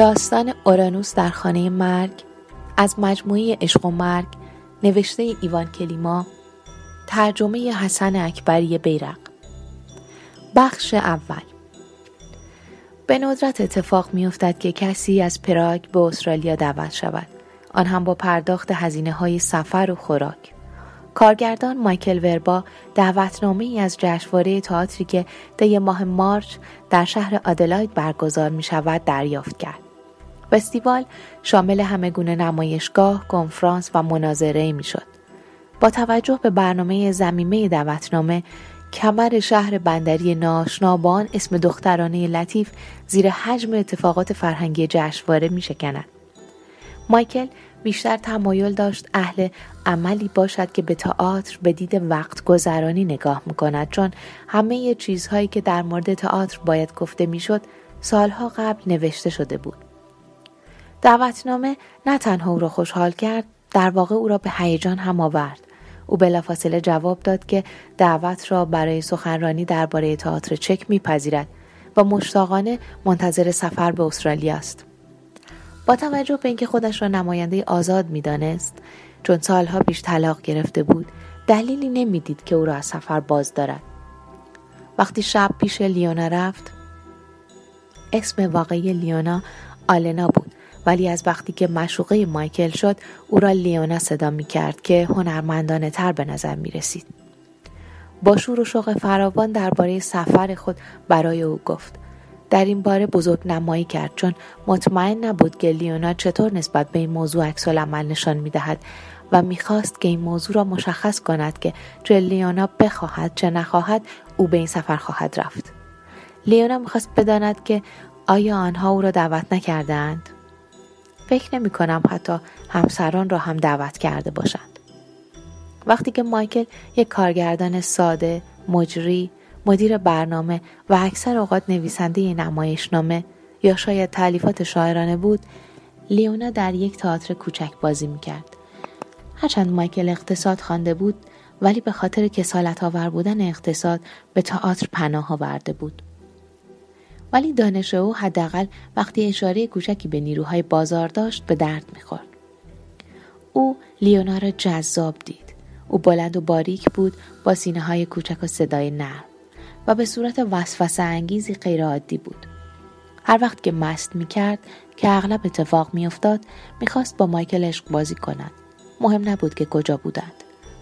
داستان اورانوس در خانه مرگ از مجموعه عشق و مرگ نوشته ایوان کلیما ترجمه حسن اکبری بیرق. بخش اول. به ندرت اتفاق میافتد که کسی از پراگ به استرالیا دعوت شود. آن هم با پرداخت هزینه های سفر و خوراک. کارگردان مایکل وربا دعوتنامه ای از جشنواره تئاتری که طی ماه مارچ در شهر آدلاید برگزار می شود دریافت کرد. فستیوال شامل همه گونه نمایشگاه، کنفرانس و مناظره می شد. با توجه به برنامه زمیمه دعوتنامه کمر شهر بندری ناشنا با آن اسم دخترانه لطیف زیر حجم اتفاقات فرهنگی جشنواره می شکند. مایکل بیشتر تمایل داشت اهل عملی باشد که به تئاتر به دید وقت گذرانی نگاه می‌کند چون همه چیزهایی که در مورد تئاتر باید گفته می‌شد سالها قبل نوشته شده بود دعوتنامه نه تنها او را خوشحال کرد در واقع او را به هیجان هم آورد. او بلافاصله جواب داد که دعوت را برای سخنرانی درباره تئاتر چک میپذیرد و مشتاقانه منتظر سفر به استرالیا است. با توجه به اینکه خودش را نماینده آزاد می‌دانست چون سالها پیش طلاق گرفته بود دلیلی نمی‌دید که او را از سفر باز دارد. وقتی شب پیش لیونا رفت اسم واقعی لیونا آلنا بود. ولی از وقتی که مشوقه مایکل شد او را لیونا صدا می کرد که هنرمندانه تر به نظر می رسید. با شور و شوق فراوان درباره سفر خود برای او گفت. در این باره بزرگ نمایی کرد چون مطمئن نبود که لیونا چطور نسبت به این موضوع عکس عمل نشان می‌دهد و می‌خواست که این موضوع را مشخص کند که چه لیونا بخواهد چه نخواهد او به این سفر خواهد رفت. لیونا می‌خواست بداند که آیا آنها او را دعوت نکردند فکر نمی کنم حتی همسران را هم دعوت کرده باشند. وقتی که مایکل یک کارگردان ساده مجری مدیر برنامه و اکثر اوقات نویسنده نمایشنامه یا شاید تعلیفات شاعرانه بود لیونا در یک تئاتر کوچک بازی می‌کرد هرچند مایکل اقتصاد خوانده بود ولی به خاطر کسالت آور بودن اقتصاد به تئاتر پناه آورده بود. ولی دانش او حداقل وقتی اشاره کوچکی به نیروهای بازار داشت به درد می‌خورد او لیونا را جذاب دید او بلند و باریک بود با سینه های کوچک و صدای نرم و به صورت وسوسه انگیزی غیرعادی بود. هر وقت که مست می کرد که اغلب اتفاق می افتاد می‌خواست با مایکل عشق بازی کند. مهم نبود که کجا بودند.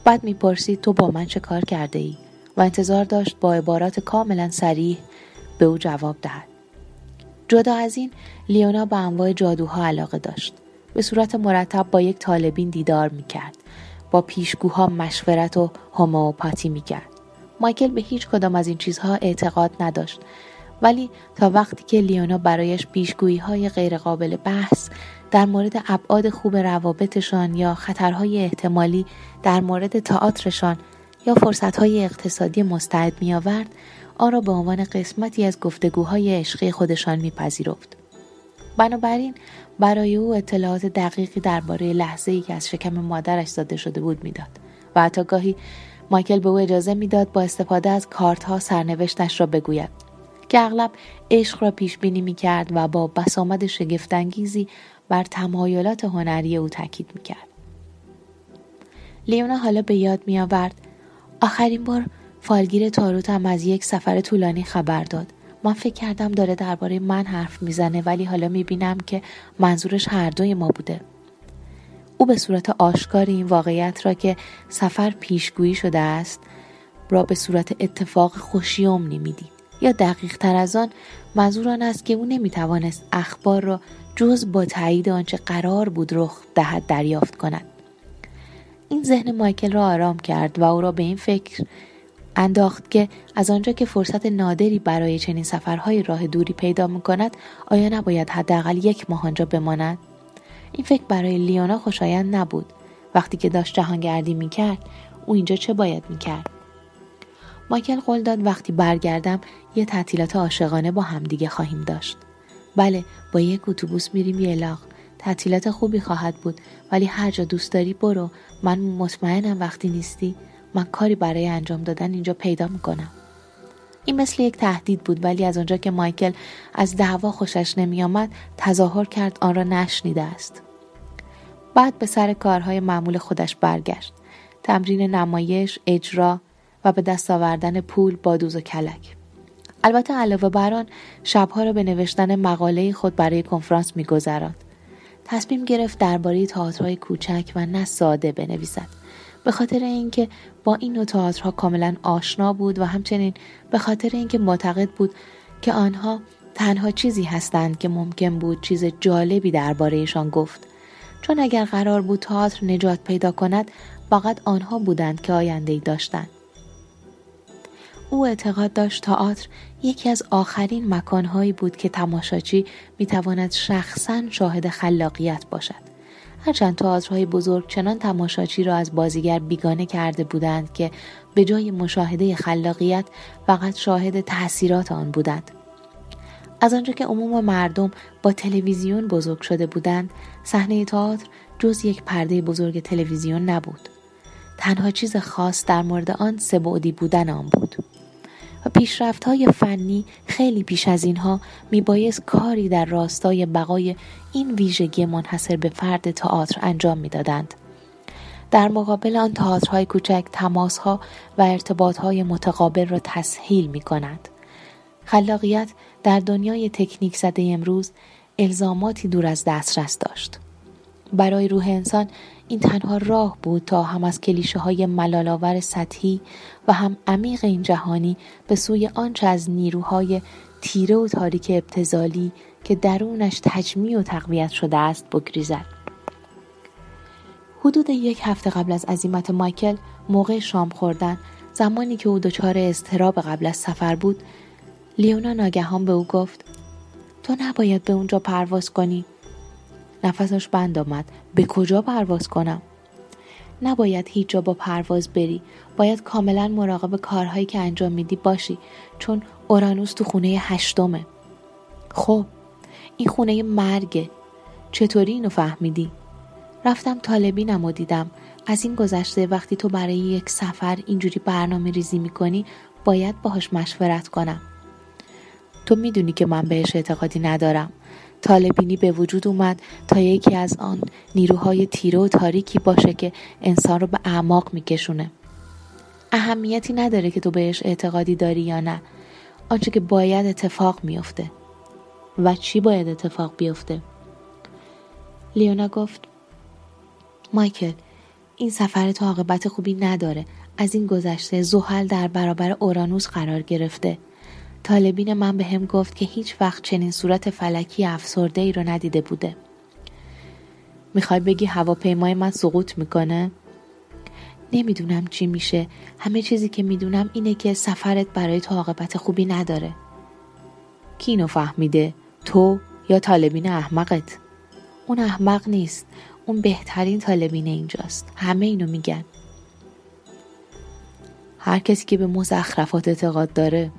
بعد می‌پرسید تو با من چه کار کرده ای؟ و انتظار داشت با عبارات کاملا سریح به او جواب دهد. جدا از این لیونا به انواع جادوها علاقه داشت. به صورت مرتب با یک طالبین دیدار می کرد. با پیشگوها مشورت و هومئوپاتی می کرد. مایکل به هیچ کدام از این چیزها اعتقاد نداشت ولی تا وقتی که لیونا برایش پیشگویی های غیرقابل بحث در مورد ابعاد خوب روابطشان یا خطرهای احتمالی در مورد تئاترشان یا فرصتهای اقتصادی مستعد می آورد آن را به عنوان قسمتی از گفتگوهای عشقی خودشان میپذیرفت بنابراین برای او اطلاعات دقیقی درباره لحظه ای که از شکم مادرش زاده شده بود می‌داد و حتی گاهی مایکل به او اجازه می‌داد با استفاده از کارت ها سرنوشتش را بگوید که اغلب عشق را پیش بینی می کرد و با بسامد شگفتانگیزی بر تمایلات هنری او تاکید می کرد. لیونا حالا به یاد می آورد آخرین بار فالگیر تاروت از یک سفر طولانی خبر داد. من فکر کردم داره درباره من حرف می‌زنه ولی حالا می بینم که منظورش هر دوی ما بوده. او به صورت آشکار این واقعیت را که سفر پیشگویی شده است را به صورت اتفاق خوشی امنی می‌دید یا دقیق تر از آن منظور آن است که او نمی‌توانست اخبار را جز با تایید آنچه قرار بود رخ دهد دریافت کند این ذهن مایکل را آرام کرد و او را به این فکر انداخت که از آنجا که فرصت نادری برای چنین سفرهای راه دوری پیدا می کند آیا نباید حداقل یک ماه آنجا بماند؟ این فکر برای لیونا خوشایند نبود. وقتی که داشت جهانگردی می‌کرد او اینجا چه باید می‌کرد؟ مایکل قول داد وقتی برگردم یه تعطیلات عاشقانه با همدیگه خواهیم داشت. بله با یک اتوبوس میریم یلاق تعطیلات خوبی خواهد بود ولی هر جا دوست داری برو. من مطمئنم وقتی نیستی. من کاری برای انجام دادن اینجا پیدا می‌کنم. این مثل یک تهدید بود ولی از آنجا که مایکل از دعوا خوشش نمیآمد تظاهر کرد آن را نشنیده است. بعد به سر کارهای معمول خودش برگشت. تمرین نمایش اجرا و به دست آوردن پول با دوز و کلک. البته علاوه بر آن شبها را به نوشتن مقاله خود برای کنفرانس میگذراند. تصمیم گرفت درباره تئاترهای کوچک و نه ساده بنویسد. به خاطر اینکه با این نوع تئاترها کاملا آشنا بود و همچنین به خاطر اینکه معتقد بود که آنها تنها چیزی هستند که ممکن بود چیز جالبی دربارهشان گفت. چون اگر قرار بود تئاتر نجات پیدا کند فقط آنها بودند که آینده ای داشتند. او اعتقاد داشت تئاتر یکی از آخرین مکانهایی بود که تماشاچی می‌تواند شخصا شاهد خلاقیت باشد. هرچند تئاترهای بزرگ چنان تماشاچی را از بازیگر بیگانه کرده بودند که به جای مشاهده خلاقیت فقط شاهد تاثیرات آن بودند. از آنجا که عموم مردم با تلویزیون بزرگ شده بودند صحنه تئاتر جز یک پرده بزرگ تلویزیون نبود. تنها چیز خاص در مورد آن سبعدی بودن آن بود. و پیشرفت های فنی خیلی پیش از اینها میبایست کاری در راستای بقای این ویژگی منحصر به فرد تئاتر انجام می‌دادند. در مقابل آن تئاترهای کوچک تماسها و ارتباطهای متقابل را تسهیل می کنند. خلاقیت در دنیای تکنیک زده امروز الزاماتی دور از دسترس داشت. برای روح انسان این تنها راه بود تا هم از کلیشه های ملالاور سطحی و هم عمیق این جهانی به سوی آنچه از نیروهای تیره و تاریک ابتزالی که درونش تجمیع و تقویت شده است بگریزد. حدود یک هفته قبل از عزیمت مایکل موقع شام خوردن زمانی که او دچار اضطراب قبل از سفر بود لیونا ناگهان به او گفت تو نباید به اونجا پرواز کنی. نفسش بند آمد. به کجا پرواز کنم؟ نباید هیچ جا با پرواز بری. باید کاملا مراقب کارهایی که انجام میدی باشی چون اورانوس تو خونه هشتمه. خب این خونه مرگه. چطوری اینو فهمیدی؟ رفتم طالبینم و دیدم. از این گذشته وقتی تو برای یک سفر اینجوری برنامه ریزی می‌کنی باید باهاش مشورت کنم. تو می‌دونی که من بهش اعتقادی ندارم. طالبینی به وجود اومد تا یکی از آن نیروهای تیره و تاریکی باشه که انسان رو به اعماق میکشونه. اهمیتی نداره که تو بهش اعتقادی داری یا نه. آنچه که باید اتفاق میافته. و چی باید اتفاق بیفته؟ لیونا گفت مایکل این سفر تو عاقبت خوبی نداره. از این گذشته زحل در برابر اورانوس قرار گرفته. طالبین من به هم گفت که هیچ وقت چنین صورت فلکی افسرده ای رو ندیده بوده می‌خوای بگی هواپیمای من سقوط می‌کنه؟ نمی‌دونم چی میشه همه چیزی که می‌دونم اینه که سفرت برای تو عاقبت خوبی نداره کی اینو فهمیده؟ تو یا طالبین احمقت؟ اون احمق نیست اون بهترین طالبین اینجاست همه اینو میگن هر کسی که به مزخرفات اعتقاد داره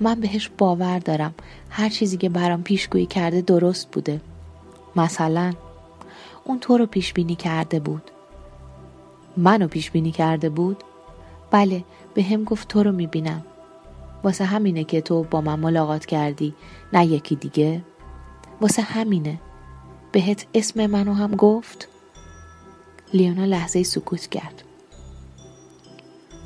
من بهش باور دارم. هر چیزی که برام پیشگویی کرده درست بوده. مثلا اون تو رو پیش بینی کرده بود. منو پیش بینی کرده بود؟ بله به هم گفت تو رو می‌بینم. واسه همینه که تو با من ملاقات کردی نه یکی دیگه. واسه همینه. بهت اسم منو هم گفت؟ لیونا لحظه سکوت کرد.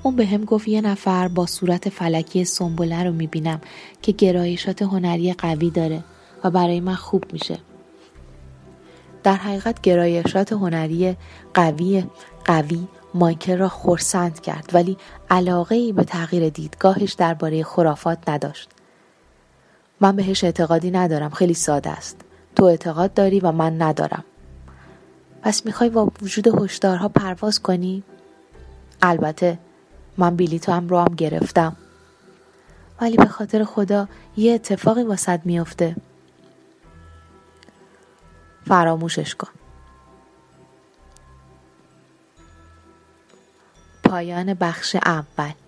اون به هم گفت یه نفر با صورت فلکی سنبله رو می‌بینم که گرایشات هنری قوی داره و برای من خوب میشه. در حقیقت گرایشات هنری قوی قوی مایکل را خورسند کرد ولی علاقه ای به تغییر دیدگاهش درباره خرافات نداشت. من بهش اعتقادی ندارم خیلی ساده است. تو اعتقاد داری و من ندارم. پس می‌خوای با وجود هشدارها پرواز کنی؟ البته من بلیطم رو هم گرفتم. ولی به خاطر خدا یه اتفاقی واسد میافته فراموشش کن. پایان بخش اول.